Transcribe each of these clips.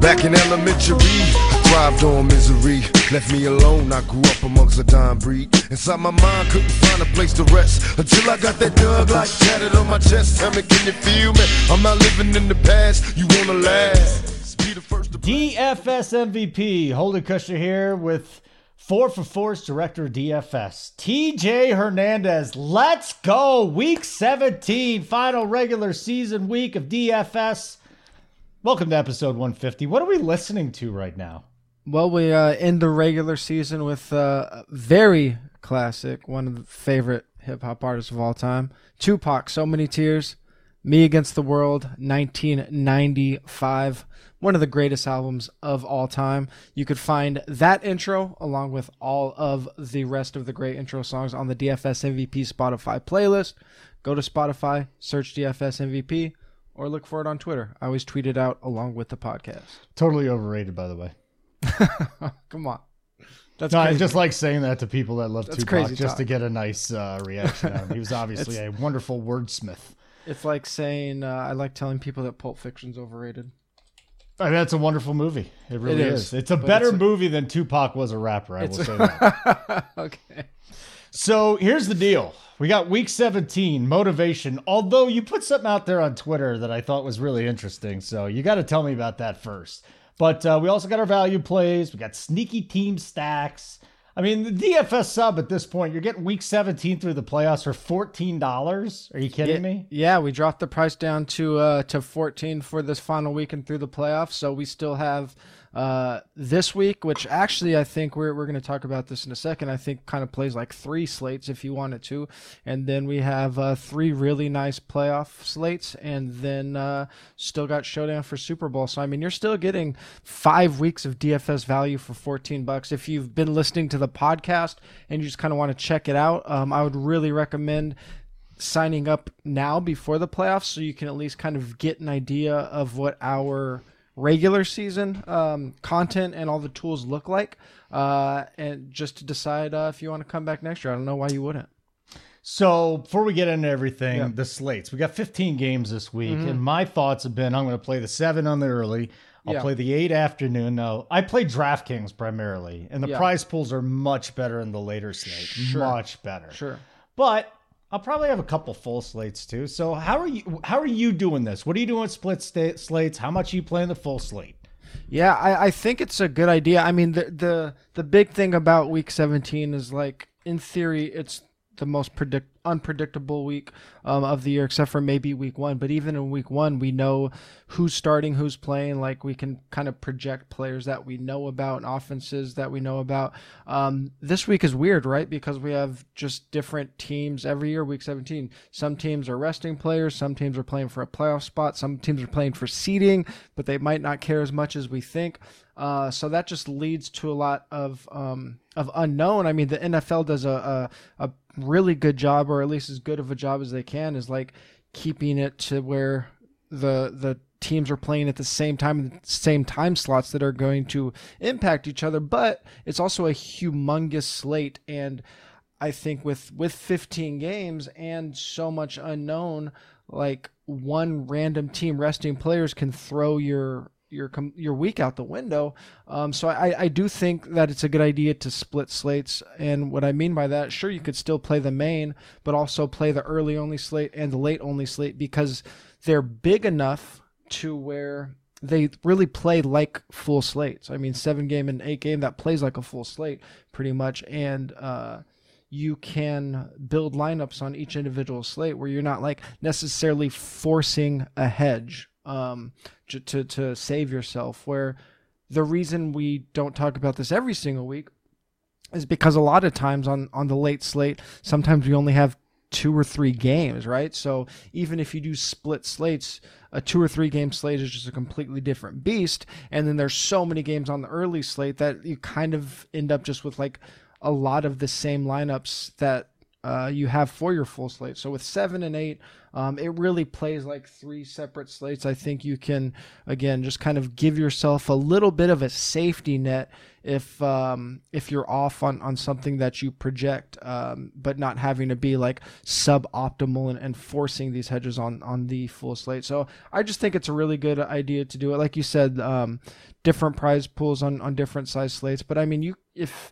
Back in elementary, thrived on misery. Left me alone, I grew up amongst a dying breed. Inside my mind, couldn't find a place to rest. Until I got that dog like tatted on my chest. Tell me, can you feel me? I'm not living in the past, you wanna last. DFS MVP, Holden Kushner here with Four for Four's Director of DFS, TJ Hernandez. Let's go. Week 17, final regular season week of DFS. Welcome to episode 150. What are we listening to right now? Well, we uh, end the regular season with uh, a very classic, one of the favorite hip hop artists of all time, Tupac. So many tears. Me Against the World, 1995. One of the greatest albums of all time. You could find that intro along with all of the rest of the great intro songs on the DFS MVP Spotify playlist. Go to Spotify, search DFS MVP, or look for it on Twitter. I always tweet it out along with the podcast. Totally overrated, by the way. Come on. That's No, I just like saying that to people that love That's Tupac crazy just talk. to get a nice uh, reaction out of him. He was obviously a wonderful wordsmith. It's like saying uh, I like telling people that Pulp Fiction's overrated. I mean, that's a wonderful movie. It really It is. is, It's a but better it's a- movie than Tupac was a rapper. I will say that. okay. So here's the deal. We got week 17, motivation. Although you put something out there on Twitter that I thought was really interesting. So you got to tell me about that first. But uh, we also got our value plays. We got sneaky team stacks. I mean, the DFS sub at this point, you're getting week 17 through the playoffs for $14. Are you kidding Yeah, me? yeah, we dropped the price down to uh, to 14 for this final week and through the playoffs. So we still have uh, this week, which actually I think we're we're going to talk about this in a second. I think kind of plays like three slates if you wanted to, and then we have uh, three really nice playoff slates, and then uh, still got showdown for Super Bowl. So I mean, you're still getting five weeks of DFS value for 14 bucks. If you've been listening to the podcast and you just kind of want to check it out, um, I would really recommend signing up now before the playoffs so you can at least kind of get an idea of what our regular season um, content and all the tools look like uh, and just to decide uh, if you want to come back next year i don't know why you wouldn't So before we get into everything, Yeah. the slates. We got 15 games this week, and my thoughts have been: I'm going to play the seven on the early. I'll Yeah. play the eight afternoon. No, I play DraftKings primarily, and the Yeah. prize pools are much better in the later slate. Sure. Much better. sure But I'll probably have a couple full slates too. So how are you? How are you doing this? What are you doing with split sta- slates? How much are you playing the full slate? Yeah, I, I think it's a good idea. I mean, the the the big thing about week 17 is like in theory it's the most predict unpredictable week um, of the year, except for maybe week one. But even in week one, we know who's starting, who's playing. Like we can kind of project players that we know about and offenses that we know about. Um, this week is weird, right? Because we have just different teams every year. Week 17, some teams are resting players, some teams are playing for a playoff spot, some teams are playing for seeding, but they might not care as much as we think. Uh, so that just leads to a lot of um, of unknown. I mean, the NFL does a, a a really good job, or at least as good of a job as they can, is like keeping it to where the the teams are playing at the same time, the same time slots that are going to impact each other. But it's also a humongous slate, and I think with with 15 games and so much unknown, like one random team resting players can throw your your your week out the window. Um, so I, I do think that it's a good idea to split slates. And what I mean by that, sure, you could still play the main, but also play the early only slate and the late only slate because they're big enough to where they really play like full slates. I mean, seven game and eight game that plays like a full slate pretty much, and uh, you can build lineups on each individual slate where you're not like necessarily forcing a hedge um, to, to save yourself. Where the reason we don't talk about this every single week is because a lot of times on on the late slate, sometimes we only have two or three games, right? So even if you do split slates, a two or three game slate is just a completely different beast. And then there's so many games on the early slate that you kind of end up just with like a lot of the same lineups that uh, you have for your full slate. So with seven and eight, Um, it really plays like three separate slates. I think you can, again, just kind of give yourself a little bit of a safety net if um, if you're off on, on something that you project, um, but not having to be like suboptimal and, and forcing these hedges on on the full slate. So I just think it's a really good idea to do it. Like you said, um, different prize pools on on different size slates. But I mean, you if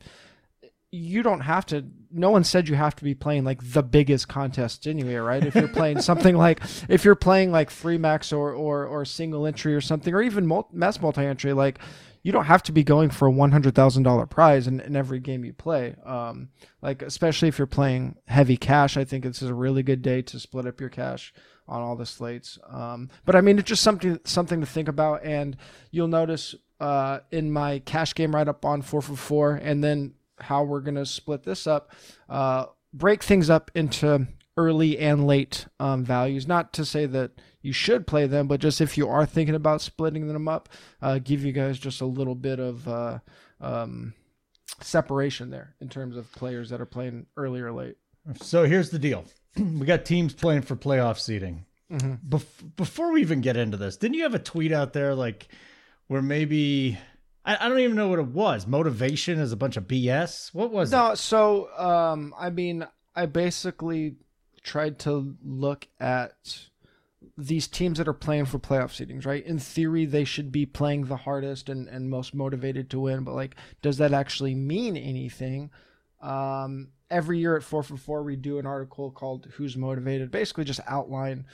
you don't have to no one said you have to be playing like the biggest contest anyway right? If you're playing something like if you're playing like three max or or, or single entry or something or even mul- mass multi-entry like you don't have to be going for a $100000 prize in, in every game you play. Um, like especially if you're playing heavy cash i think this is a really good day to split up your cash on all the slates. Um, but i mean it's just something something to think about and you'll notice uh, in my cash game right up on 4 for 4 and then how we're going to split this up, uh, break things up into early and late um, values. Not to say that you should play them, but just if you are thinking about splitting them up, uh, give you guys just a little bit of uh, um, separation there in terms of players that are playing early or late. So here's the deal: we got teams playing for playoff seeding. Mm-hmm. Bef- before we even get into this, didn't you have a tweet out there like where maybe I, I don't even know what it was. Motivation is a bunch of BS. What was no, it? No, so um, I mean, I basically tried to look at these teams that are playing for playoff seedings, right? In theory, they should be playing the hardest and, and most motivated to win, but like, does that actually mean anything? Um, every year at 4 for 4, we do an article called Who's Motivated, basically just outline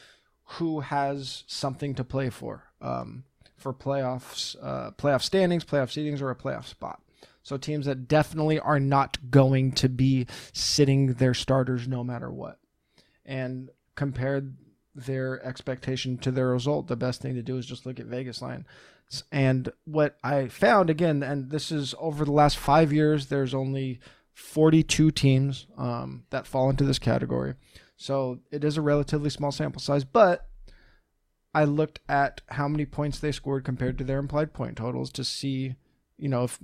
who has something to play for. Um, for playoffs, uh, playoff standings, playoff seedings, or a playoff spot. So teams that definitely are not going to be sitting their starters no matter what. And compared their expectation to their result, the best thing to do is just look at Vegas line. And what I found again, and this is over the last five years, there's only 42 teams um, that fall into this category. So it is a relatively small sample size, but I looked at how many points they scored compared to their implied point totals to see, you know, if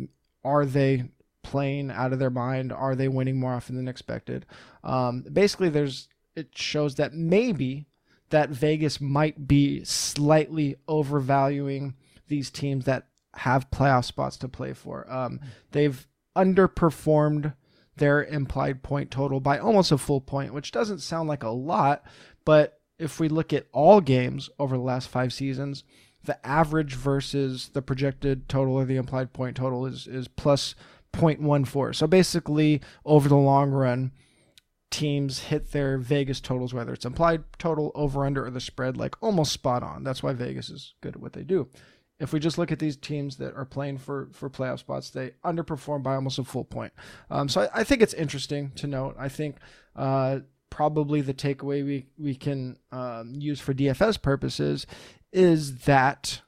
are they playing out of their mind? Are they winning more often than expected? Um, basically, there's it shows that maybe that Vegas might be slightly overvaluing these teams that have playoff spots to play for. Um, they've underperformed their implied point total by almost a full point, which doesn't sound like a lot, but if we look at all games over the last five seasons, the average versus the projected total or the implied point total is is plus 0.14. So basically, over the long run, teams hit their Vegas totals, whether it's implied total, over under, or the spread, like almost spot on. That's why Vegas is good at what they do. If we just look at these teams that are playing for for playoff spots, they underperform by almost a full point. Um, so I, I, think it's interesting to note. I think uh, probably the takeaway we we can um, use for DFS purposes is that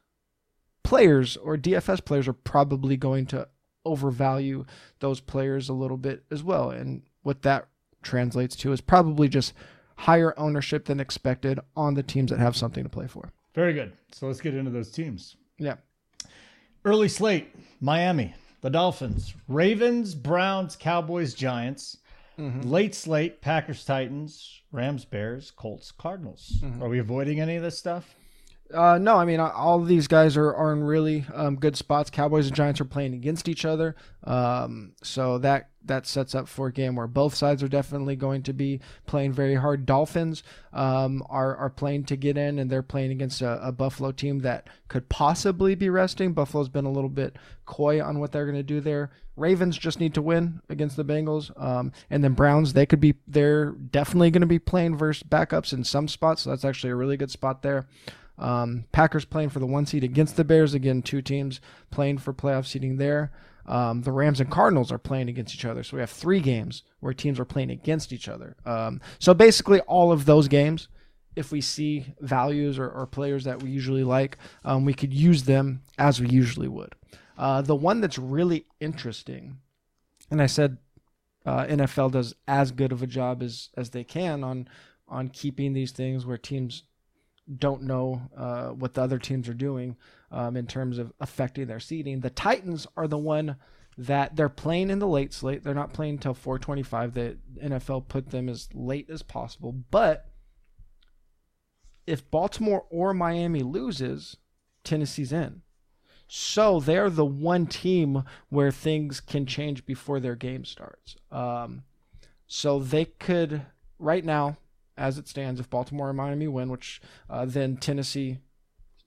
players or DFS players are probably going to overvalue those players a little bit as well, and what that translates to is probably just higher ownership than expected on the teams that have something to play for. Very good. So let's get into those teams. Yeah. Early slate: Miami, the Dolphins, Ravens, Browns, Cowboys, Giants. Mm-hmm. Late slate: Packers, Titans, Rams, Bears, Colts, Cardinals. Mm-hmm. Are we avoiding any of this stuff? Uh, no, I mean all these guys are, are in really um, good spots. Cowboys and Giants are playing against each other, um, so that that sets up for a game where both sides are definitely going to be playing very hard. Dolphins um, are are playing to get in, and they're playing against a, a, Buffalo team that could possibly be resting. Buffalo's been a little bit coy on what they're going to do there. Ravens just need to win against the Bengals, um, and then Browns they could be they're definitely going to be playing versus backups in some spots. So that's actually a really good spot there. Um, Packers playing for the one seed against the Bears again. Two teams playing for playoff seeding there. Um, the Rams and Cardinals are playing against each other. So we have three games where teams are playing against each other. Um, so basically, all of those games, if we see values or, or players that we usually like, um, we could use them as we usually would. Uh, the one that's really interesting, and I said uh, NFL does as good of a job as as they can on on keeping these things where teams don't know uh, what the other teams are doing um, in terms of affecting their seeding. The Titans are the one that they're playing in the late slate. They're not playing until 425. The NFL put them as late as possible, but if Baltimore or Miami loses, Tennessee's in. So they're the one team where things can change before their game starts. Um, so they could, right now, as it stands, if Baltimore and Miami win, which uh, then Tennessee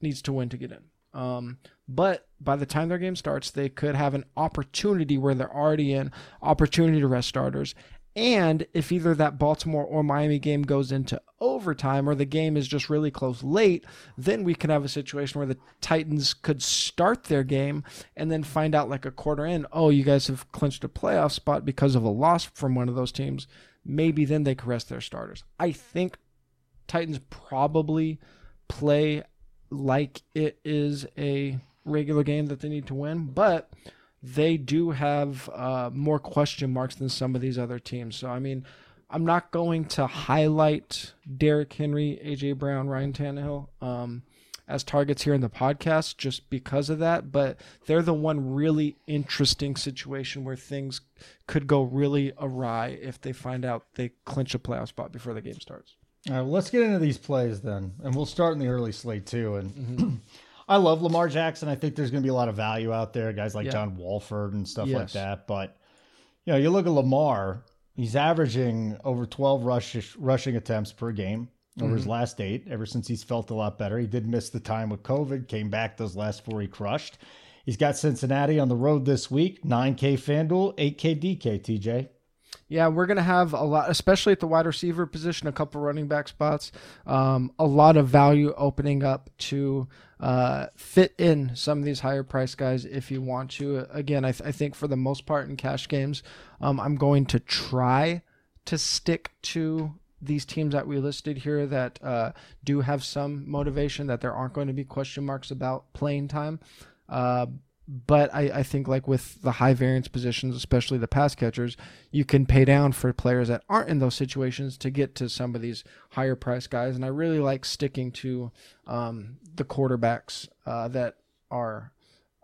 needs to win to get in. Um, but by the time their game starts, they could have an opportunity where they're already in, opportunity to rest starters. And if either that Baltimore or Miami game goes into overtime or the game is just really close late, then we could have a situation where the Titans could start their game and then find out like a quarter in, oh, you guys have clinched a playoff spot because of a loss from one of those teams. Maybe then they caress their starters. I think Titans probably play like it is a regular game that they need to win, but they do have uh, more question marks than some of these other teams. So, I mean, I'm not going to highlight Derrick Henry, AJ Brown, Ryan Tannehill um, as targets here in the podcast just because of that, but they're the one really interesting situation where things could go really awry if they find out they clinch a playoff spot before the game starts. All right, well, let's get into these plays then, and we'll start in the early slate too. And mm-hmm. I love Lamar Jackson. I think there's going to be a lot of value out there, guys like yeah. John Wolford and stuff yes. like that. But you know, you look at Lamar; he's averaging over 12 rush, rushing attempts per game over mm-hmm. his last eight. Ever since he's felt a lot better, he did miss the time with COVID. Came back those last four, he crushed. He's got Cincinnati on the road this week. 9K FanDuel, 8K DK. TJ. Yeah, we're going to have a lot, especially at the wide receiver position, a couple running back spots, um, a lot of value opening up to uh, fit in some of these higher price guys if you want to. Again, I, th- I think for the most part in cash games, um, I'm going to try to stick to these teams that we listed here that uh, do have some motivation that there aren't going to be question marks about playing time. Uh, but I, I think like with the high variance positions, especially the pass catchers, you can pay down for players that aren't in those situations to get to some of these higher price guys. And I really like sticking to um, the quarterbacks uh, that are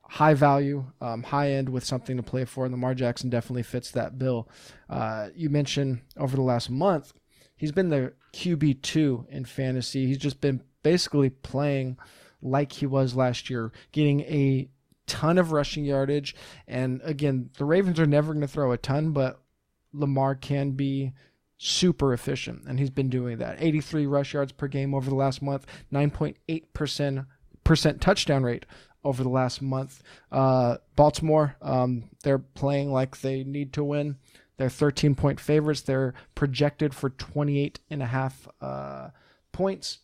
high value, um, high end with something to play for. And Lamar Jackson definitely fits that bill. Uh, you mentioned over the last month, he's been the QB two in fantasy. He's just been basically playing like he was last year, getting a ton of rushing yardage. And again, the Ravens are never going to throw a ton, but Lamar can be super efficient, and he's been doing that. 83 rush yards per game over the last month, 9.8% touchdown rate over the last month. Uh, Baltimore, um, they're playing like they need to win. They're 13 point favorites. They're projected for 28 and a half uh, points.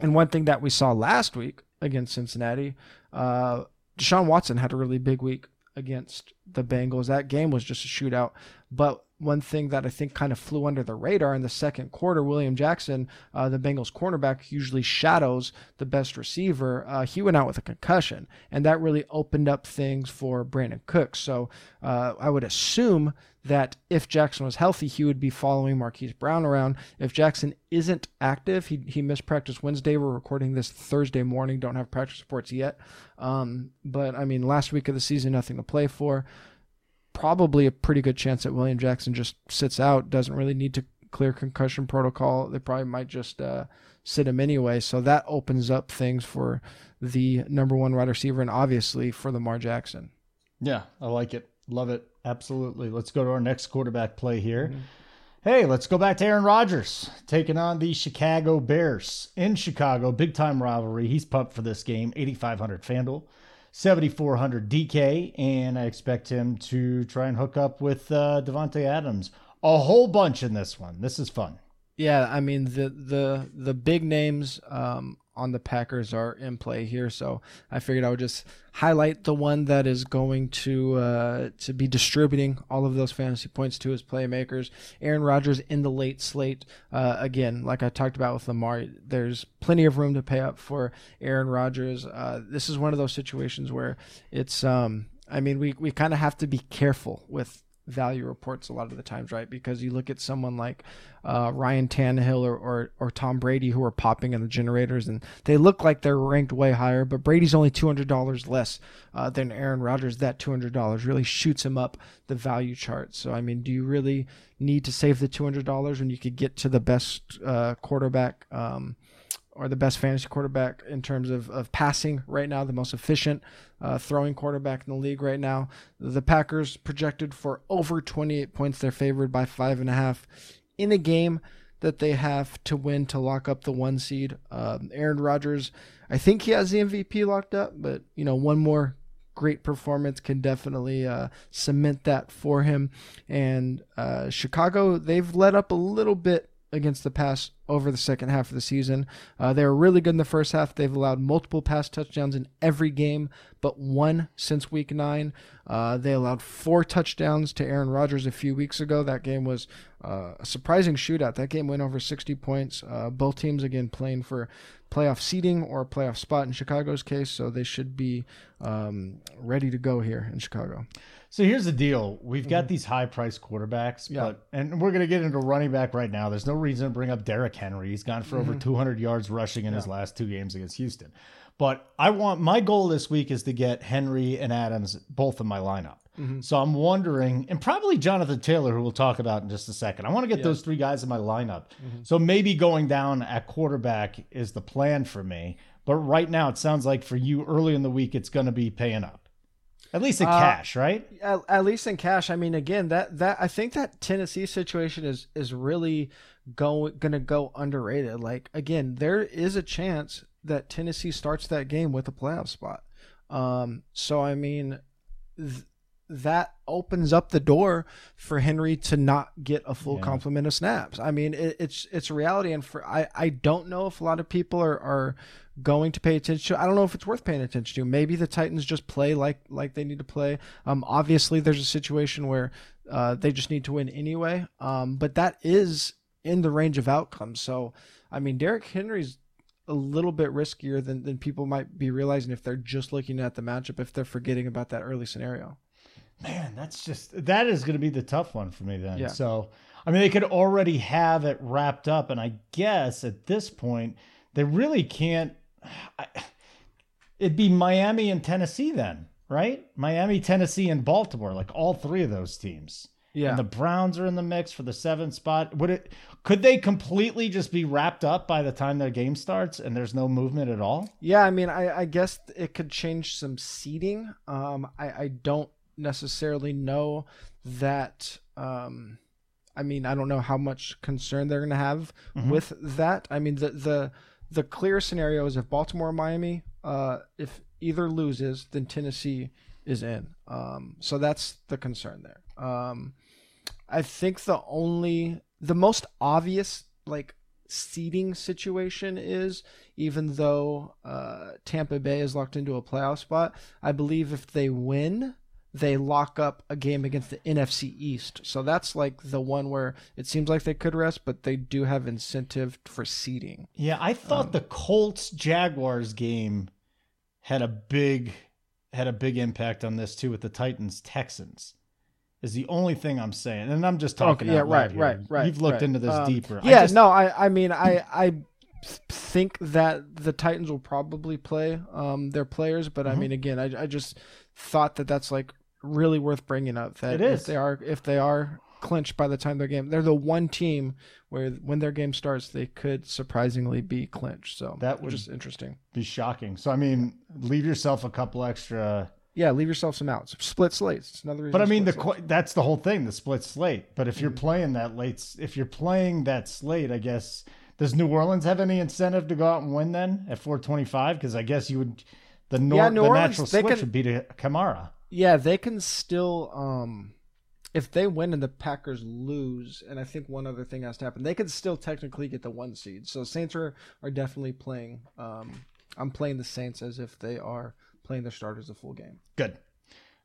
And one thing that we saw last week against Cincinnati, uh, Deshaun Watson had a really big week against the Bengals. That game was just a shootout. But one thing that I think kind of flew under the radar in the second quarter, William Jackson, uh, the Bengals cornerback, usually shadows the best receiver. Uh, he went out with a concussion, and that really opened up things for Brandin Cooks. So uh, I would assume that if Jackson was healthy, he would be following Marquise Brown around. If Jackson isn't active, he, he missed practice Wednesday. We're recording this Thursday morning. Don't have practice reports yet. Um, but I mean, last week of the season, nothing to play for. Probably a pretty good chance that William Jackson just sits out, doesn't really need to clear concussion protocol. They probably might just uh, sit him anyway. So that opens up things for the number one wide receiver and obviously for Lamar Jackson. Yeah, I like it. Love it. Absolutely. Let's go to our next quarterback play here. Mm-hmm. Hey, let's go back to Aaron Rodgers taking on the Chicago Bears in Chicago. Big time rivalry. He's pumped for this game. 8,500 FanDuel, 7,400 DK, and I expect him to try and hook up with uh, Davante Adams. A whole bunch in this one. This is fun. Yeah, I mean the the the big names um, on the Packers are in play here. So I figured I would just highlight the one that is going to uh, to be distributing all of those fantasy points to his playmakers. Aaron Rodgers in the late slate. Uh, again, like I talked about with Lamar, there's plenty of room to pay up for Aaron Rodgers. Uh, this is one of those situations where it's. Um, I mean, we, we kind of have to be careful with value reports a lot of the times, right? Because you look at someone like uh, Ryan Tannehill or, or, or Tom Brady who are popping in the generators, and they look like they're ranked way higher, but Brady's only two hundred dollars less uh, than Aaron Rodgers. That two hundred dollars really shoots him up the value chart. So I mean, do you really need to save the two hundred dollars when you could get to the best uh, quarterback? Um, or the best fantasy quarterback in terms of, of passing right now, the most efficient uh, throwing quarterback in the league right now. The Packers projected for over 28 points. They're favored by five and a half in a game that they have to win to lock up the one seed. Um, Aaron Rodgers, I think he has the MVP locked up, but you know, one more great performance can definitely uh, cement that for him. And uh, Chicago, they've let up a little bit against the pass over the second half of the season. Uh, they were really good in the first half. They've allowed multiple pass touchdowns in every game, but one since week nine. Uh, they allowed four touchdowns to Aaron Rodgers a few weeks ago. That game was uh, a surprising shootout. That game went over 60 points. Uh, both teams, again, playing for playoff seeding or playoff spot in Chicago's case, so they should be um, ready to go here in Chicago. So here's the deal: we've got mm-hmm. these high-priced quarterbacks, yeah. but and we're gonna get into running back right now. There's no reason to bring up Derrick Henry. He's gone for mm-hmm. over 200 yards rushing in yeah. his last two games against Houston. But I want my goal this week is to get Henry and Adams both in my lineup. Mm-hmm. So I'm wondering, and probably Jonathan Taylor, who we'll talk about in just a second. I want to get yeah. those three guys in my lineup. Mm-hmm. So maybe going down at quarterback is the plan for me. But right now, it sounds like for you early in the week, it's going to be paying up. At least in uh, cash, right? At, at, least in cash. I mean, again, that that I think that Tennessee situation is is really go gonna go underrated. Like again, there is a chance that Tennessee starts that game with a playoff spot. Um, so I mean, th- that opens up the door for Henry to not get a full yeah. complement of snaps. I mean, it, it's it's reality, and for I I don't know if a lot of people are are going to pay attention to. I don't know if it's worth paying attention to. Maybe the Titans just play like like they need to play. Um, obviously, there's a situation where uh, they just need to win anyway. Um, but that is in the range of outcomes. So, I mean, Derrick Henry's a little bit riskier than, than people might be realizing if they're just looking at the matchup, if they're forgetting about that early scenario. Man, that's just that is going to be the tough one for me then. Yeah. So, I mean, they could already have it wrapped up, and I guess at this point they really can't. I, it'd be Miami and Tennessee then, right? Miami, Tennessee, and Baltimore, like all three of those teams. Yeah. And the Browns are in the mix for the seventh spot. Would it could they completely just be wrapped up by the time their game starts and there's no movement at all? Yeah, I mean, I, I guess it could change some seating. Um, I, I don't necessarily know that. Um, I mean, I don't know how much concern they're going to have mm-hmm. with that. I mean, the the the clear scenario is if Baltimore, Miami, uh, if either loses, then Tennessee is in. Um, so that's the concern there. Um, I think the only, the most obvious like seeding situation is even though uh, Tampa Bay is locked into a playoff spot, I believe if they win, they lock up a game against the NFC East. So that's like the one where it seems like they could rest, but they do have incentive for seeding. Yeah, I thought um, the Colts Jaguars game had a big had a big impact on this too with the Titans Texans is the only thing I'm saying, and I'm just talking. Okay, yeah, right, here. right, right. You've looked right. into this um, deeper. Yeah, I just, no, I, I mean, I, I think that the Titans will probably play um, their players, but mm-hmm. I mean, again, I, I just thought that that's like really worth bringing up. That it is. if they are if they are clinched by the time their game, they're the one team where when their game starts, they could surprisingly be clinched. So that would just interesting. Be shocking. So I mean, leave yourself a couple extra yeah, leave yourself some outs. Split slates. It's another reason. But I mean, the slate. that's the whole thing, the split slate. But if you're mm-hmm. playing that late, if you're playing that slate, I guess does New Orleans have any incentive to go out and win then at 425? Because I guess you would. The, nor- yeah, New the Orleans, natural switch can, would be to Kamara. Yeah, they can still. um if they win and the Packers lose, and I think one other thing has to happen, they could still technically get the one seed. So Saints are, are definitely playing. Um, I'm playing the Saints as if they are playing their starters a full game. Good.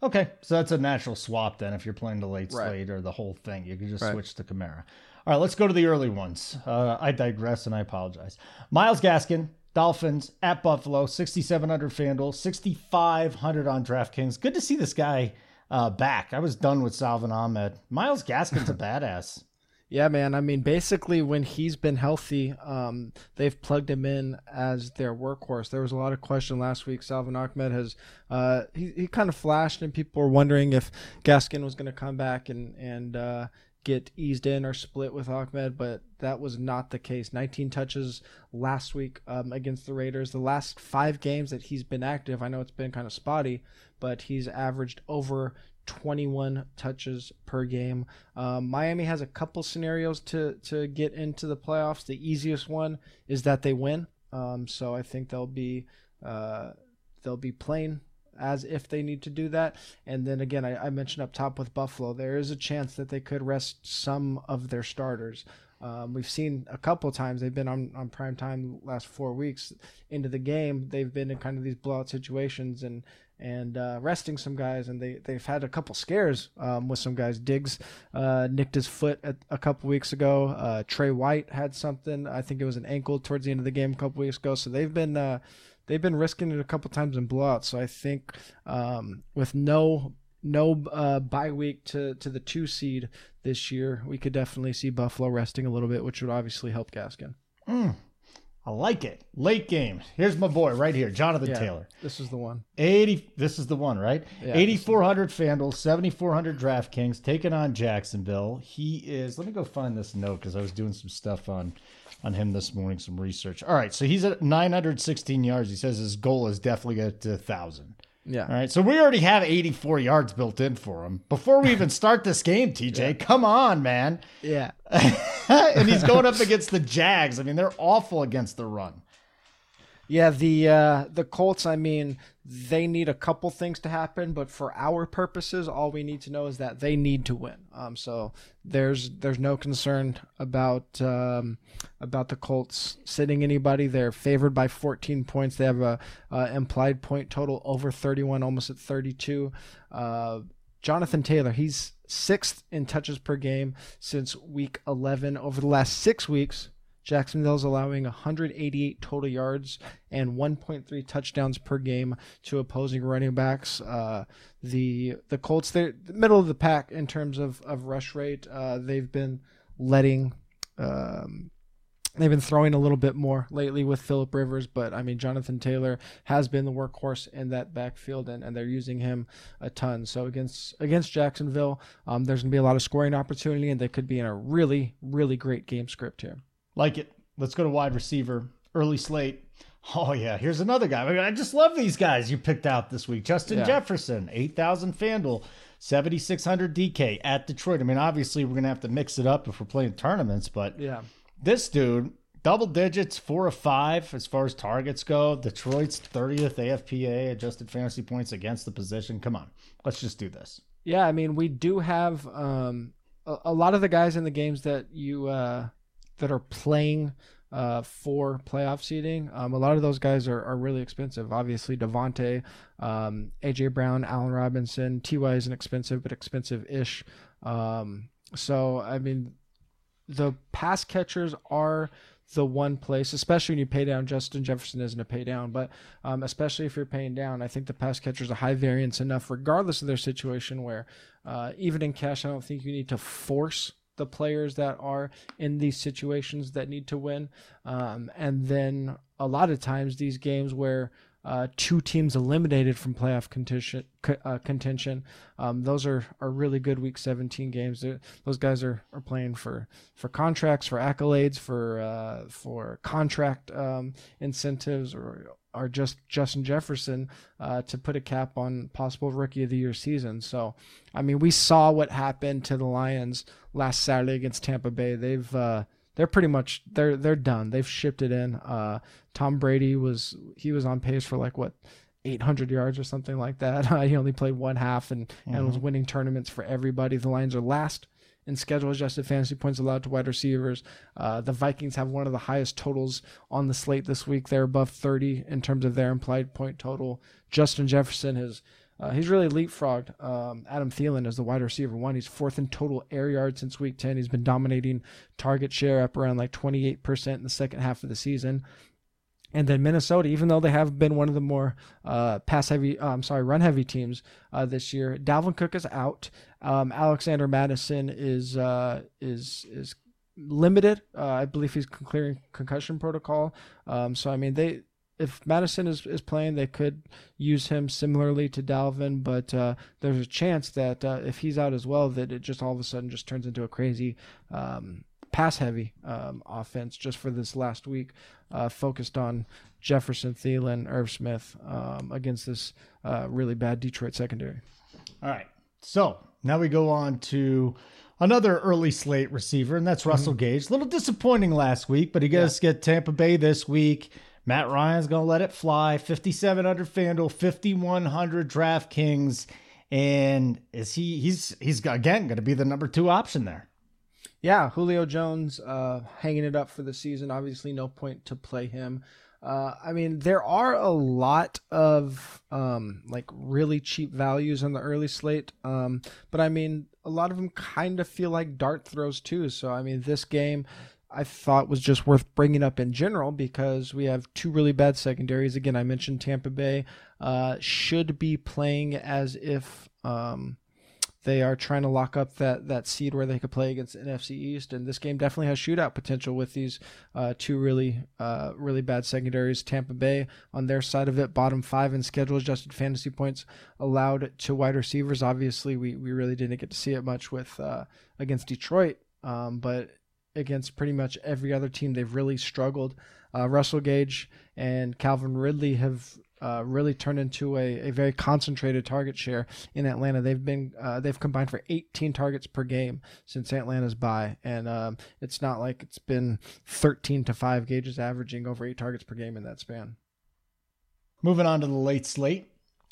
Okay, so that's a natural swap then. If you're playing the late right. slate or the whole thing, you can just right. switch to Kamara. All right, let's go to the early ones. Uh, I digress and I apologize. Myles Gaskin, Dolphins at Buffalo, 6,700 FanDuel, 6,500 on DraftKings. Good to see this guy uh, back. I was done with Salvon Ahmed. Myles Gaskin's a badass. Yeah, man. I mean, basically, when he's been healthy, um, they've plugged him in as their workhorse. There was a lot of question last week. Salvon Ahmed has uh, he, he kind of flashed, and people were wondering if Gaskin was going to come back and and uh, get eased in or split with Ahmed, but that was not the case. 19 touches last week um, against the Raiders. The last five games that he's been active, I know it's been kind of spotty, but he's averaged over 21 touches per game. Um, Miami has a couple scenarios to to get into the playoffs. The easiest one is that they win. Um, so I think they'll be uh, they'll be playing as if they need to do that. And then again, I, I, mentioned up top with Buffalo, there is a chance that they could rest some of their starters. Um, we've seen a couple times they've been on, on prime time last four weeks into the game. They've been in kind of these blowout situations and and uh, resting some guys, and they they've had a couple scares um, with some guys. Diggs uh, nicked his foot at, a couple weeks ago. Uh, Trey White had something. I think it was an ankle towards the end of the game a couple weeks ago. So they've been uh, they've been risking it a couple times in blowouts. So I think um, with no no uh, bye week to to the two seed this year, we could definitely see Buffalo resting a little bit, which would obviously help Gaskin. Mm, I like it. Late game. Here's my boy right here, Jonathan yeah, Taylor. This is the one. 80 this is the one, right? Yeah, 8400 FanDuel, 7400 DraftKings taking on Jacksonville. He is Let me go find this note cuz I was doing some stuff on on him this morning, some research. All right, so he's at 916 yards. He says his goal is definitely get to 1000. Yeah. All right. So we already have 84 yards built in for him before we even start this game, TJ. Yeah. Come on, man. Yeah. and he's going up against the Jags. I mean, they're awful against the run. Yeah, the uh, the Colts. I mean, they need a couple things to happen, but for our purposes, all we need to know is that they need to win. Um, so there's there's no concern about um, about the Colts sitting anybody. They're favored by 14 points. They have a, a implied point total over 31, almost at 32. Uh, Jonathan Taylor, he's sixth in touches per game since week 11. Over the last six weeks, Jacksonville's allowing 188 total yards and 1.3 touchdowns per game to opposing running backs. Uh, the the Colts, they're the middle of the pack in terms of, of rush rate. Uh, they've been letting. Um, they've been throwing a little bit more lately with Philip Rivers, but I mean Jonathan Taylor has been the workhorse in that backfield, and, and they're using him a ton. So against against Jacksonville, um, there's gonna be a lot of scoring opportunity, and they could be in a really really great game script here. Like it. Let's go to wide receiver. Early slate. Oh yeah, here's another guy. I, mean, I just love these guys you picked out this week. Justin yeah. Jefferson, eight thousand Fanduel, seventy six hundred DK at Detroit. I mean, obviously we're gonna have to mix it up if we're playing tournaments, but yeah, this dude double digits, four of five as far as targets go. Detroit's thirtieth AFPA adjusted fantasy points against the position. Come on, let's just do this. Yeah, I mean, we do have um, a, a lot of the guys in the games that you. Uh, that are playing uh, for playoff seeding. Um, a lot of those guys are, are really expensive. Obviously, Davante, um, AJ Brown, Allen Robinson, Ty isn't expensive, but expensive-ish. Um, so I mean, the pass catchers are the one place, especially when you pay down. Justin Jefferson isn't a pay down, but um, especially if you're paying down, I think the pass catchers are high variance enough, regardless of their situation. Where uh, even in cash, I don't think you need to force the players that are in these situations that need to win. Um, and then a lot of times these games where uh, two teams eliminated from playoff contention, uh, contention. Um, those are, are really good Week 17 games. Those guys are, are playing for, for contracts, for accolades, for uh, for contract um, incentives, or are just Justin Jefferson uh, to put a cap on possible Rookie of the Year season. So, I mean, we saw what happened to the Lions last Saturday against Tampa Bay. They've uh, they're pretty much they're they're done. They've shipped it in. Uh, Tom Brady was he was on pace for like what 800 yards or something like that. he only played one half and mm-hmm. and was mm-hmm. winning tournaments for everybody. The Lions are last in schedule adjusted fantasy points allowed to wide receivers. Uh, the Vikings have one of the highest totals on the slate this week. They're above 30 in terms of their implied point total. Justin Jefferson has uh, he's really leapfrogged um, Adam Thielen as the wide receiver one. He's fourth in total air yards since week 10. He's been dominating target share up around like 28% in the second half of the season. And then Minnesota, even though they have been one of the more uh, pass heavy, uh, I'm sorry, run heavy teams uh, this year, Dalvin Cook is out. Um, Alexander Mattison is uh, is is limited. Uh, I believe he's clearing concussion protocol. Um, so I mean they if Mattison is, is playing, they could use him similarly to Dalvin, but uh, there's a chance that uh, if he's out as well, that it just all of a sudden just turns into a crazy um, pass heavy um, offense just for this last week, uh, focused on Jefferson, Thielen, Irv Smith um, against this uh, really bad Detroit secondary. All right. So now we go on to another early slate receiver, and that's Russell mm-hmm. Gage. A little disappointing last week, but he does yeah. get Tampa Bay this week. Matt Ryan's going to let it fly. 5,700 FanDuel, 5,100 DraftKings. And is he, he's, he's again going to be the number two option there. Yeah, Julio Jones uh, hanging it up for the season. Obviously, no point to play him. Uh, I mean, there are a lot of um, like really cheap values on the early slate, um, but I mean, a lot of them kind of feel like dart throws too. So I mean, this game I thought was just worth bringing up in general because we have two really bad secondaries. Again, I mentioned Tampa Bay uh, should be playing as if um, they are trying to lock up that that seed where they could play against NFC East, and this game definitely has shootout potential with these uh, two really uh, really bad secondaries. Tampa Bay on their side of it, bottom five in schedule adjusted fantasy points allowed to wide receivers. Obviously, we we really didn't get to see it much with uh, against Detroit, um, but against pretty much every other team, they've really struggled. Uh, Russell Gage and Calvin Ridley have uh, really turned into a, a very concentrated target share in Atlanta. They've been uh, they've combined for 18 targets per game since Atlanta's bye, and um, it's not like it's been 13 to five Gage's averaging over eight targets per game in that span. Moving on to the late slate,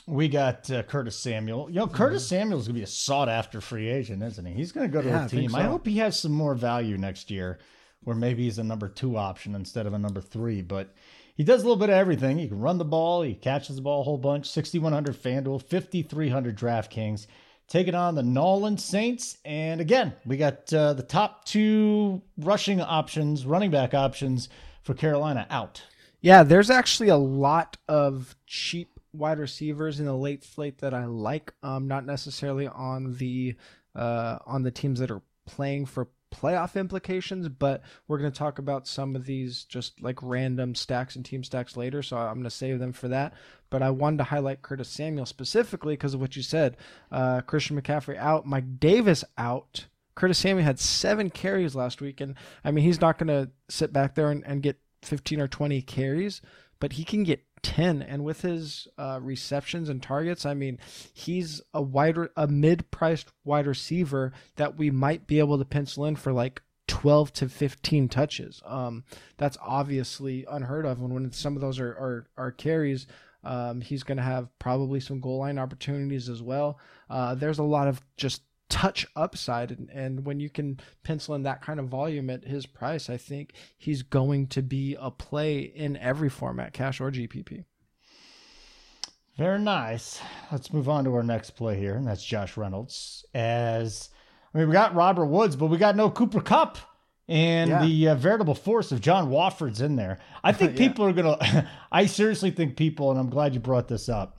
we got uh, Curtis Samuel. Know, Curtis mm-hmm. Samuel is going to be a sought after free agent, isn't he? He's going to go to yeah, a team. I, so. I hope he has some more value next year, where maybe he's a number two option instead of a number three. But he does a little bit of everything. He can run the ball, he catches the ball a whole bunch. 6,100 FanDuel, 5,300 DraftKings. Taking on the New Orleans Saints. And again, we got uh, the top two rushing options, running back options for Carolina out. Yeah, there's actually a lot of cheap wide receivers in the late slate that I like. Um, not necessarily on the uh, on the teams that are playing for playoff implications, but we're going to talk about some of these just like random stacks and team stacks later. So I'm going to save them for that. But I wanted to highlight Curtis Samuel specifically because of what you said. Uh, Christian McCaffrey out, Mike Davis out. Curtis Samuel had seven carries last week. And I mean, he's not going to sit back there and, and get 15 or 20 carries, but he can get 10 and with his uh, receptions and targets i mean he's a wider a mid-priced wide receiver that we might be able to pencil in for like 12 to 15 touches. Um, that's obviously unheard of and when some of those are are, are carries um, he's going to have probably some goal line opportunities as well. Uh, there's a lot of just touch upside and, and when you can pencil in that kind of volume at his price i think he's going to be a play in every format cash or gpp very nice let's move on to our next play here and that's josh reynolds as i mean we got robert woods but we got no cooper kupp and yeah. the uh, veritable force of john wolford's in there i think people yeah. are gonna i seriously think people and i'm glad you brought this up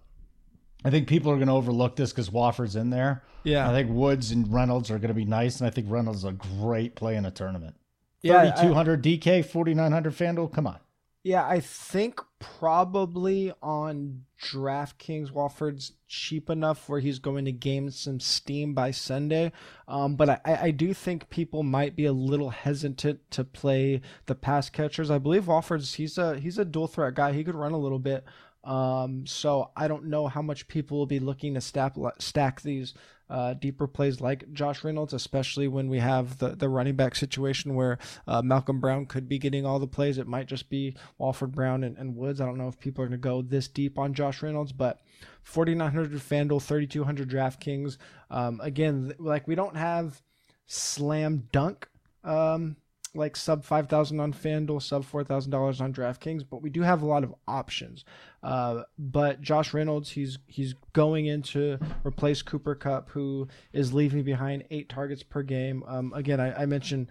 I think people are going to overlook this because Wolford's in there. Yeah. I think Woods and Reynolds are going to be nice, and I think Reynolds is a great play in a tournament. Yeah. 3,200 DK, 4,900 FanDuel. Come on. Yeah, I think probably on DraftKings, Wolford's cheap enough where he's going to gain some steam by Sunday. Um, but I, I do think people might be a little hesitant to play the pass catchers. I believe Wolford's he's a he's a dual threat guy. He could run a little bit. Um, so I don't know how much people will be looking to stack stack these uh, deeper plays like Josh Reynolds, especially when we have the, the running back situation where uh, Malcolm Brown could be getting all the plays. It might just be Wolford Brown and, and Woods. I don't know if people are going to go this deep on Josh Reynolds, but 4,900 FanDuel, 3,200 DraftKings. Um, again, like we don't have slam dunk um, like sub 5000 on FanDuel, sub $4,000 on DraftKings, but we do have a lot of options. Uh, but Josh Reynolds, he's he's going in to replace Cooper Kupp, who is leaving behind eight targets per game. Um, again, I, I mentioned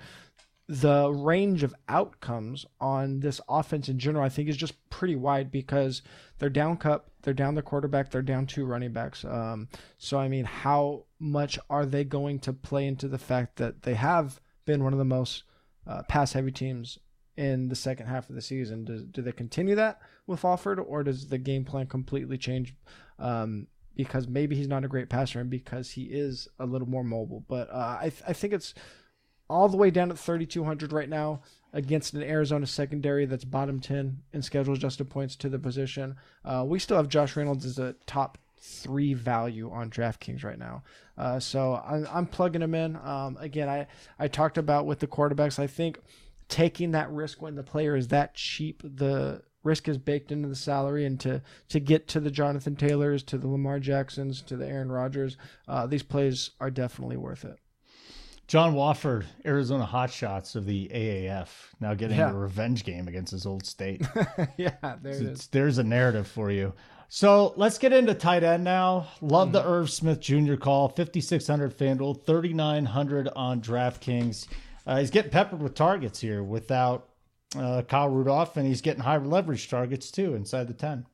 the range of outcomes on this offense in general, I think, is just pretty wide because they're down Kupp, they're down the quarterback, they're down two running backs. Um, so, I mean, how much are they going to play into the fact that they have been one of the most uh, pass heavy teams in the second half of the season. Do, do they continue that with Wolford, or does the game plan completely change? Um, because maybe he's not a great passer and because he is a little more mobile. But uh, I, th- I think it's all the way down at 3,200 right now against an Arizona secondary that's bottom 10 in schedule adjusted points to the position. Uh, we still have Josh Reynolds as a top three value on DraftKings right now. Uh, so I'm, I'm, plugging him in. Um, again, I, I talked about with the quarterbacks, I think taking that risk when the player is that cheap, the risk is baked into the salary and to to get to the Jonathan Taylors, to the Lamar Jacksons, to the Aaron Rodgers, uh, these plays are definitely worth it. John Wolford, Arizona Hotshots of the AAF, now getting yeah. a revenge game against his old state. yeah, there it is. There's a narrative for you. So let's get into tight end now. Love mm. the Irv Smith Jr. call. 5,600 FanDuel, 3,900 on DraftKings. Uh, he's getting peppered with targets here without uh, Kyle Rudolph, and he's getting high leverage targets too inside the 10.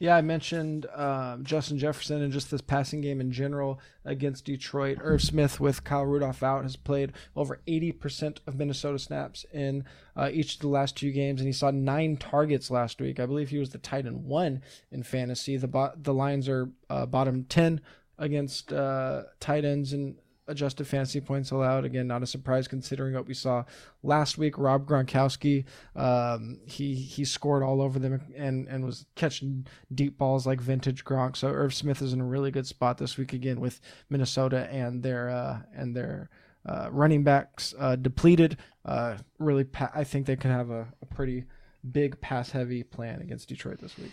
Yeah, I mentioned um, Justin Jefferson and just this passing game in general against Detroit. Irv Smith, with Kyle Rudolph out, has played over 80% of Minnesota snaps in uh, each of the last two games, and he saw nine targets last week. I believe he was the tight end one in fantasy. The bo- the Lions are uh, bottom 10 against uh, tight ends and adjusted fantasy points allowed. Again, not a surprise considering what we saw last week. Rob Gronkowski, um, he he scored all over them and and was catching deep balls like vintage Gronk. So Irv Smith is in a really good spot this week again with Minnesota and their uh, and their uh, running backs uh, depleted. Uh, really, pa- I think they could have a, a pretty big pass heavy plan against Detroit this week.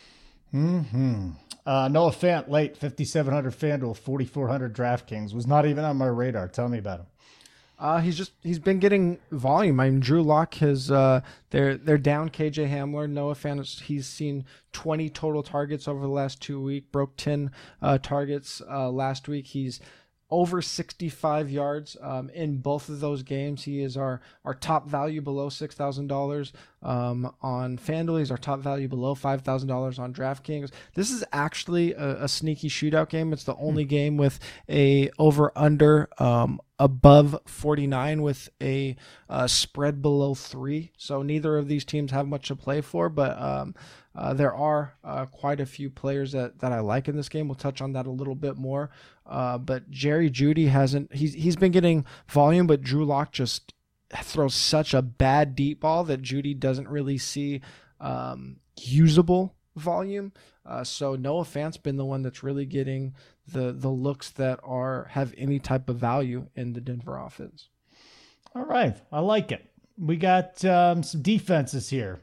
Hmm. Uh, Noah Fant late 5700 FanDuel 4400 DraftKings was not even on my radar. Tell me about him. Uh, he's just he's been getting volume. I mean, Drew Lock has uh, they're they're down KJ Hamler. Noah Fant he's seen 20 total targets over the last two weeks. Broke 10 uh, targets uh, last week. He's over 65 yards um, in both of those games. He is our, our top value below $6,000 um, on FanDuel. He's our top value below $5,000 on DraftKings. This is actually a, a, sneaky shootout game. It's the only hmm. game with a over under um, above 49 with a uh, spread below three. So neither of these teams have much to play for, but um, uh, there are uh, quite a few players that, that I like in this game. We'll touch on that a little bit more. Uh, but Jerry Jeudy hasn't. He's he's been getting volume, but Drew Lock just throws such a bad deep ball that Judy doesn't really see um, usable volume. Uh, so Noah Fant's been the one that's really getting the the looks that are have any type of value in the Denver offense. All right, I like it. We got um, some defenses here.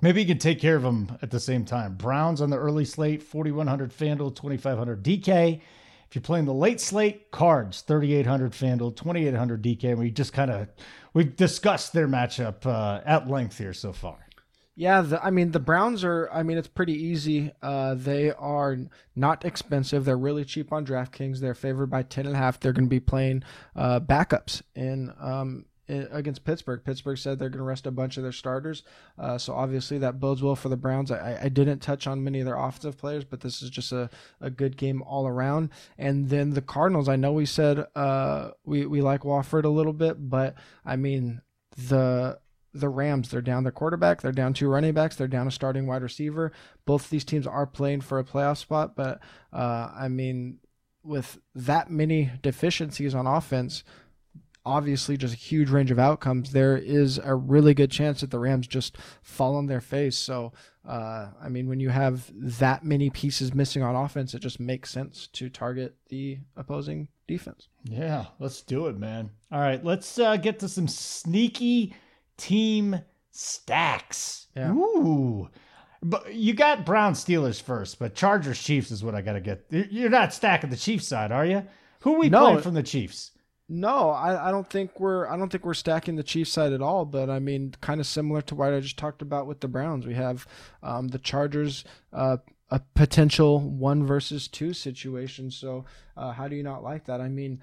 Maybe you can take care of them at the same time. Browns on the early slate, 4,100 FanDuel, 2,500 DK. If you're playing the late slate, Cards, 3,800 FanDuel, 2,800 DK. We just kind of, we've discussed their matchup uh, at length here so far. Yeah, the, I mean the Browns are. I mean it's pretty easy. Uh, they are not expensive. They're really cheap on DraftKings. They're favored by ten and a half. They're going to be playing uh, backups in um, against Pittsburgh. Pittsburgh said they're going to rest a bunch of their starters, uh, so obviously that bodes well for the Browns. I, I didn't touch on many of their offensive players, but this is just a, a good game all around. And then the Cardinals, I know we said uh, we we like Wolford a little bit, but I mean the the Rams, they're down their quarterback, they're down two running backs, they're down a starting wide receiver. Both these teams are playing for a playoff spot, but uh, I mean, with that many deficiencies on offense, obviously just a huge range of outcomes, there is a really good chance that the Rams just fall on their face. So, uh, I mean, when you have that many pieces missing on offense, it just makes sense to target the opposing defense. Yeah, let's do it, man. All right, let's uh, get to some sneaky team stacks. Yeah. Ooh. But you got Brown Steelers first, but Chargers Chiefs is what I got to get. You're not stacking the Chiefs side, are you? Who are we no, playing from the Chiefs? No, I, I don't think we're I don't think we're stacking the Chiefs side at all. But I mean, kind of similar to what I just talked about with the Browns. We have um, the Chargers, uh, a potential one versus two situation. So uh, how do you not like that? I mean,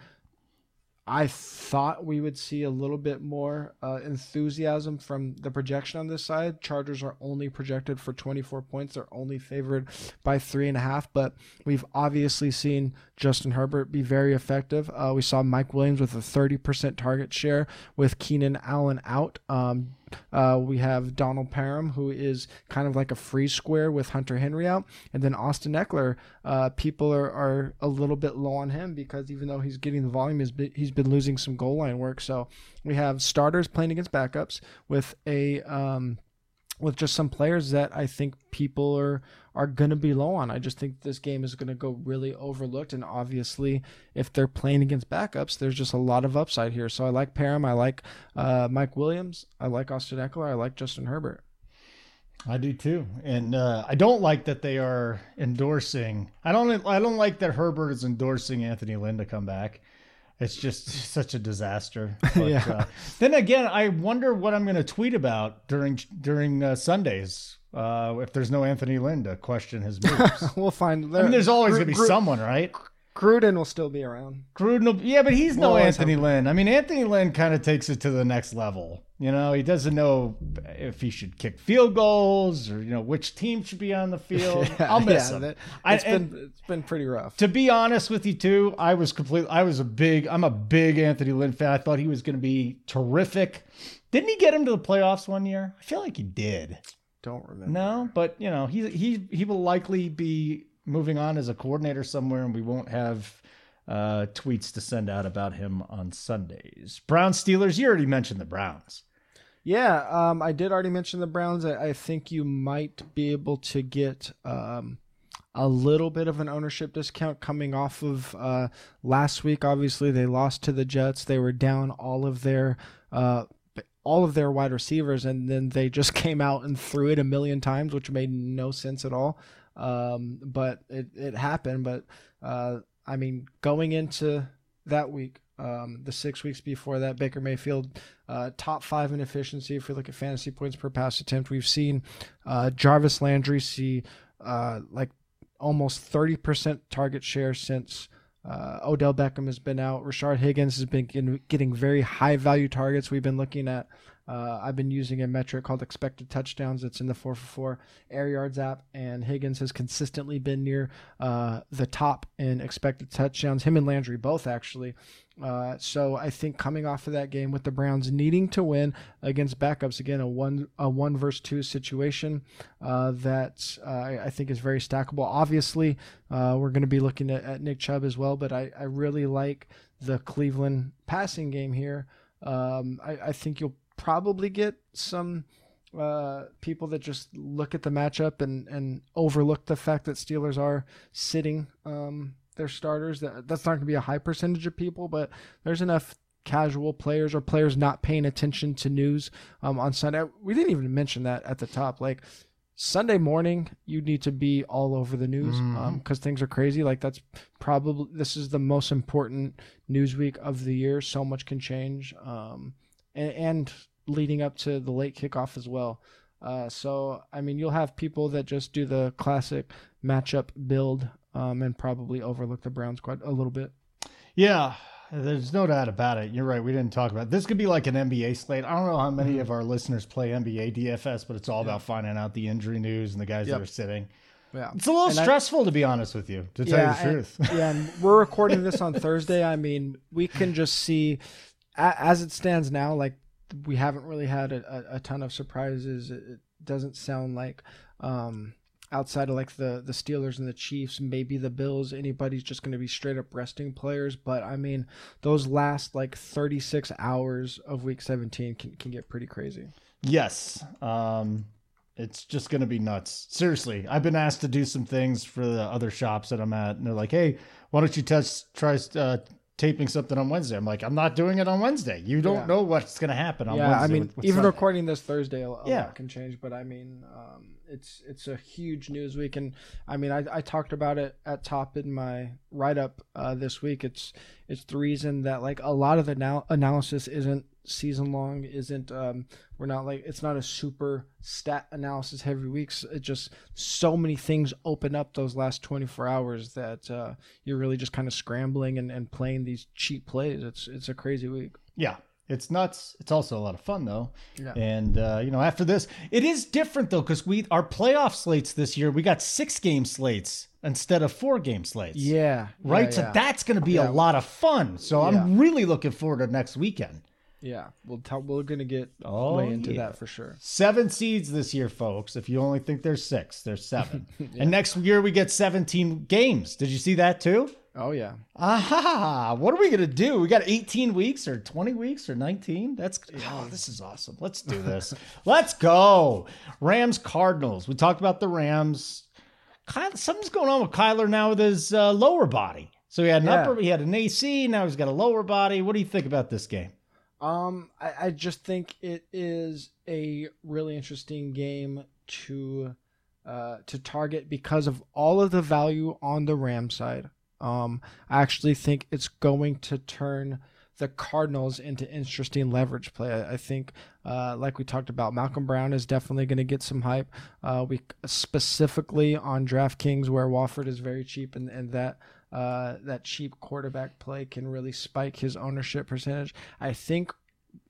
I thought we would see a little bit more uh, enthusiasm from the projection on this side. Chargers are only projected for 24 points. They're only favored by three and a half, but we've obviously seen Justin Herbert be very effective. Uh, we saw Mike Williams with a 30% target share with Keenan Allen out. Um, uh, we have Donald Parham, who is kind of like a free square with Hunter Henry out, and then Austin Ekeler, Uh, people are, are a little bit low on him because even though he's getting the volume, he's been, he's been losing some goal line work. So we have starters playing against backups with a um, with just some players that I think people are are going to be low on. I just think this game is going to go really overlooked. And obviously, if they're playing against backups, there's just a lot of upside here. So I like Parham. I like uh, Mike Williams. I like Austin Ekeler. I like Justin Herbert. I do too, and uh, I don't like that they are endorsing. I don't. I don't like that Herbert is endorsing Anthony Lynn to come back. It's just such a disaster. But, Yeah. uh, then again, I wonder what I'm going to tweet about during during uh, Sundays uh, if there's no Anthony Lynn to question his moves. We'll find. I mean, there's always Gru- going to be Gru- someone, right? Gruden will still be around. Gruden, will- yeah, but he's no We'll always Anthony Lynn. I mean, Anthony Lynn kind of takes it to the next level. You know, he doesn't know if he should kick field goals or you know which team should be on the field. I'll miss yeah, him. that- I- It's and- been it's been pretty rough. to be honest with you too, I was completely I was a big I'm a big Anthony Lynn fan. I thought he was going to be terrific. Didn't he get him to the playoffs one year? I feel like he did. Don't remember. No, but you know, he he he will likely be moving on as a coordinator somewhere and we won't have uh, tweets to send out about him on Sundays. Browns Steelers, you already mentioned the Browns. Yeah, um, I did already mention the Browns. I, I think you might be able to get um, a little bit of an ownership discount coming off of uh, last week. Obviously, they lost to the Jets. They were down all of their uh, all of their wide receivers, and then they just came out and threw it a million times, which made no sense at all. Um, but it, it happened. But uh, I mean, going into that week, um, the six weeks before that, Baker Mayfield uh, top five in efficiency. If we look at fantasy points per pass attempt, we've seen uh, Jarvis Landry see uh, like almost 30% target share since uh, Odell Beckham has been out. Rashard Higgins has been getting, getting very high value targets. We've been looking at, uh, I've been using a metric called expected touchdowns. It's in the 4 for 4 Air Yards app, and Higgins has consistently been near uh, the top in expected touchdowns. Him and Landry both actually. Uh, so I think coming off of that game with the Browns needing to win against backups again, a one a one versus two situation uh, that uh, I I think is very stackable. Obviously, uh, we're going to be looking at, at Nick Chubb as well, but I, I really like the Cleveland passing game here. Um, I, I think you'll probably get some uh, people that just look at the matchup and, and overlook the fact that Steelers are sitting um, their starters. That that's not going to be a high percentage of people, but there's enough casual players or players not paying attention to news um, on Sunday. We didn't even mention that at the top. Like Sunday morning, you need to be all over the news because things are crazy. Like that's probably this is the most important news week of the year. So much can change, um, and, and leading up to the late kickoff as well. Uh, so I mean, you'll have people that just do the classic matchup build um, and probably overlook the Browns quite a little bit. Yeah, there's no doubt about it. You're right. We didn't talk about it. this. Could be like an NBA slate. I don't know how many of our listeners play NBA DFS, but it's all about finding out the injury news and the guys Yep. that are sitting. Yeah. It's a little And I- stressful, to be honest with you, to tell you the and- truth. yeah, and we're recording this on Thursday. I mean, we can just see, as it stands now, like we haven't really had a, a, a ton of surprises. It, it doesn't sound like, um, outside of like the the Steelers and the Chiefs, maybe the Bills, anybody's just going to be straight up resting players. But I mean, those last like 36 hours of Week 17 can can get pretty crazy. Yes. Um, it's just going to be nuts. Seriously, I've been asked to do some things for the other shops that I'm at, and they're like, "Hey, why don't you test try uh, taping something on Wednesday?" I'm like, "I'm not doing it on Wednesday. You don't Yeah. know what's going to happen on yeah, Wednesday." I mean, with- even Sunday." recording this Thursday, a, a Yeah. lot can change. But I mean, um, it's it's a huge news week, and I mean, I, I talked about it at top in my write up uh, this week. It's it's the reason that like a lot of the now analysis isn't season long, isn't um, we're not like it's not a super stat analysis heavy weeks. It just so many things open up those last twenty four hours that uh, you're really just kind of scrambling and, and playing these cheap plays. It's it's a crazy week. Yeah, it's nuts. It's also a lot of fun though. Yeah. And uh, you know, after this, it is different though because we our playoff slates this year we got six game slates instead of four game slates. Yeah. Right. yeah, so yeah. that's going to be a lot of fun. So I'm really looking forward to next weekend. Yeah, we'll tell. We're gonna get Oh, way into yeah. that for sure. Seven seeds this year, folks. If you only think there's six, there's seven. And next year we get 17 games. Did you see that too? Oh yeah, Aha! What are we gonna do? We got 18 weeks or 20 weeks or 19? That's oh, this is awesome. Let's do this. Let's go. Rams Cardinals. We talked about the Rams. Kyle, something's going on with Kyler now with his uh, lower body. So he had an Yeah. upper, he had an AC. Now he's got a lower body. What do you think about this game? Um, I, I just think it is a really interesting game to uh, to target because of all of the value on the Ram side. Um, I actually think it's going to turn the Cardinals into interesting leverage play. I, I think, uh, like we talked about, Malcolm Brown is definitely going to get some hype. Uh, we specifically on DraftKings where Wolford is very cheap and, and that uh, that cheap quarterback play can really spike his ownership percentage. I think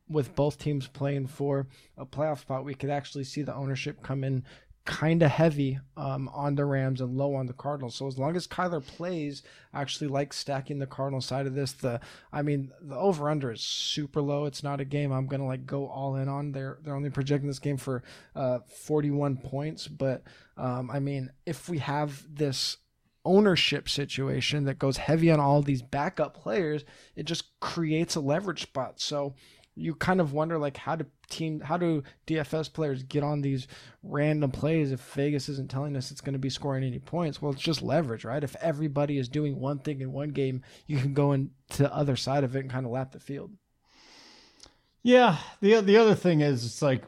with both teams playing for a playoff spot, we could actually see the ownership come in kind of heavy um, on the Rams and low on the Cardinals. So as long as Kyler plays, I actually like stacking the Cardinal side of this. The I mean the over under is super low. It's not a game I'm gonna like go all in on. They're they're only projecting this game for uh, 41 points, but um, I mean if we have this ownership situation that goes heavy on all these backup players, it just creates a leverage spot. So you kind of wonder like how do team how do DFS players get on these random plays if Vegas isn't telling us it's going to be scoring any points? Well, it's just leverage, right? If everybody is doing one thing in one game, you can go into the other side of it and kind of lap the field. Yeah, the the other thing is it's like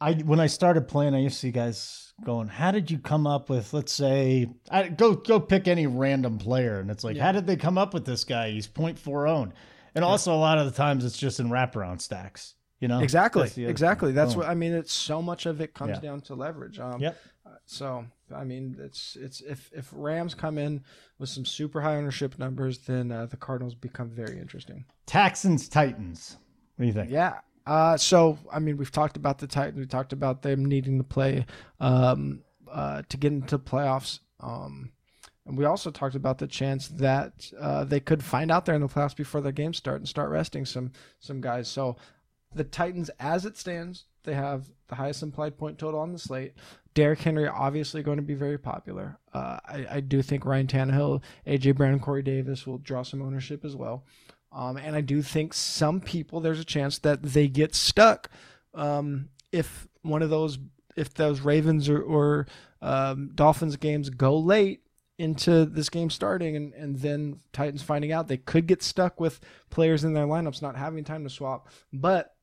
I when I started playing, I used to see guys going, "How did you come up with let's say I go go pick any random player?" And it's like, "How did they come up with this guy? He's .40 owned." And also a lot of the times it's just in wraparound stacks, you know. Exactly, That's exactly. thing. That's Boom. what I mean. It's so much of it comes Yeah. down to leverage. Um, Yep. So I mean, it's it's if if Rams come in with some super high ownership numbers, then uh, the Cardinals become very interesting. Texans Titans. What do you think? Yeah. Uh, so I mean, we've talked about the Titans. We talked about them needing to play um, uh, to get into playoffs. Um, and we also talked about the chance that uh, they could find out there in the playoffs before the games start and start resting some some guys. So the Titans, as it stands, they have the highest implied point total on the slate. Derrick Henry obviously going to be very popular. Uh, I, I do think Ryan Tannehill, AJ Brown, Corey Davis will draw some ownership as well. Um, and I do think some people there's a chance that they get stuck um, if one of those if those Ravens or, or um, Dolphins games go late into this game starting and, and then Titans finding out they could get stuck with players in their lineups not having time to swap. But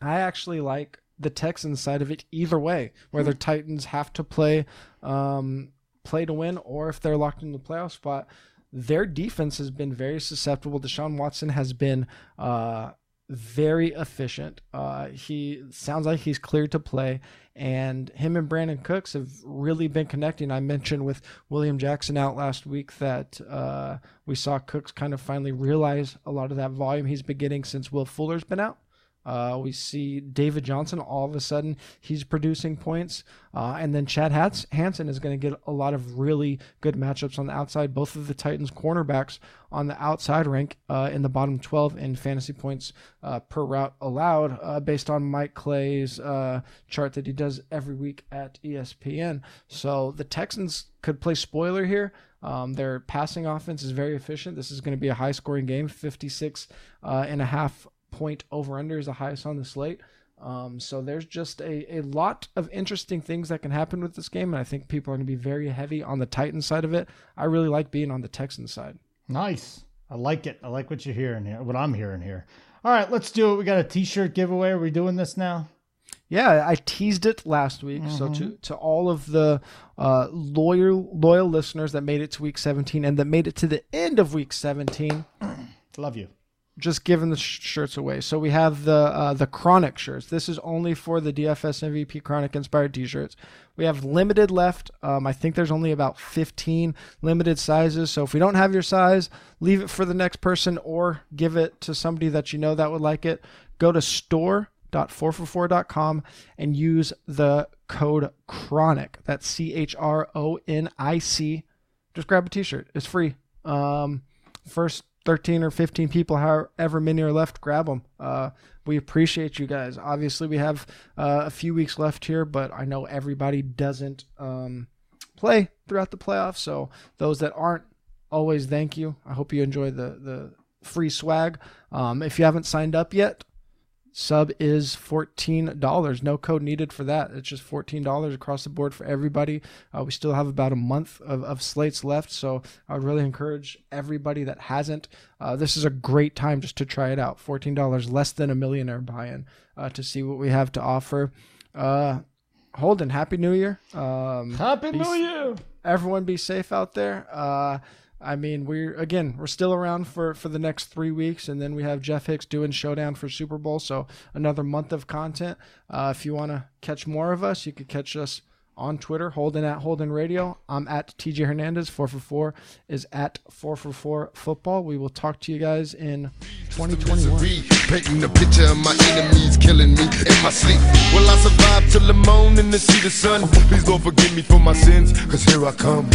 I actually like the Texans side of it either way, whether Titans have to play um, play to win or if they're locked in the playoff spot. Their defense has been very susceptible. Deshaun Watson has been uh, very efficient. Uh, he sounds like he's cleared to play, and him and Brandin Cooks have really been connecting. I mentioned with William Jackson out last week that uh, we saw Cooks kind of finally realize a lot of that volume he's been getting since Will Fuller's been out. Uh, we see David Johnson all of a sudden he's producing points, uh, and then Chad Hats- Hansen is going to get a lot of really good matchups on the outside. Both of the Titans cornerbacks on the outside rank uh, in the bottom 12 in fantasy points uh, per route allowed, uh, based on Mike Clay's uh, chart that he does every week at ESPN. So the Texans could play spoiler here. Um, their passing offense is very efficient. This is going to be a high scoring game, 56 uh, and a half point over under is the highest on the slate. Um, so there's just a, a lot of interesting things that can happen with this game, and I think people are going to be very heavy on the Titans side of it. I really like being on the Texans side. Nice. I like it. I like what you're hearing here. What I'm hearing here. All right, let's do it. We got a T-shirt giveaway. Are we doing this now? Yeah, I teased it last week. So to to all of the uh, loyal loyal listeners that made it to week 17 and that made it to the end of week 17, Love you. Just giving the sh- shirts away. So we have the uh, the Chronic shirts. This is only for the DFS MVP Chronic inspired T-shirts. We have limited left. Um, I think there's only about 15 limited sizes. So if we don't have your size, leave it for the next person or give it to somebody that you know that would like it. Go to store.444.com and use the code Chronic. That's C H R O N I C. Just grab a T-shirt. It's free. Um, first 13 or 15 people, however many are left, grab them. Uh, we appreciate you guys. Obviously, we have uh, a few weeks left here, but I know everybody doesn't um, play throughout the playoffs. So those that aren't, always thank you. I hope you enjoy the the free swag. Um, if you haven't signed up yet, sub is $14 no code needed for that. It's just $14 across the board for everybody. Uh, we still have about a month of, of slates left so i would really encourage everybody that hasn't uh, this is a great time just to try it out. $14 less than a millionaire buy-in uh, to see what we have to offer. Uh, holden happy new year. Um, happy new year! everyone be safe out there. Uh, I mean, we're again, we're still around for for the next three weeks, and then we have Jeff Hicks doing Showdown for Super Bowl, so another month of content. Uh, if you want to catch more of us, you could catch us on Twitter, Holden at Holden Radio. I'm at TJ Hernandez. Four for four is at four for four football. We will talk to you guys in 2021. Painting the picture of my enemies killing me in my sleep. Will I survive till the morning see the sun? Please don't forgive me for my sins, cause here I come.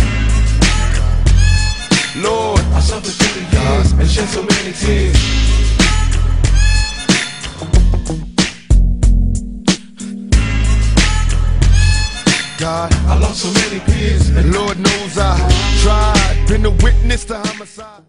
Lord, I suffered through the years and shed so many tears. God, I lost so many peers, and Lord knows I tried, been a witness to homicide.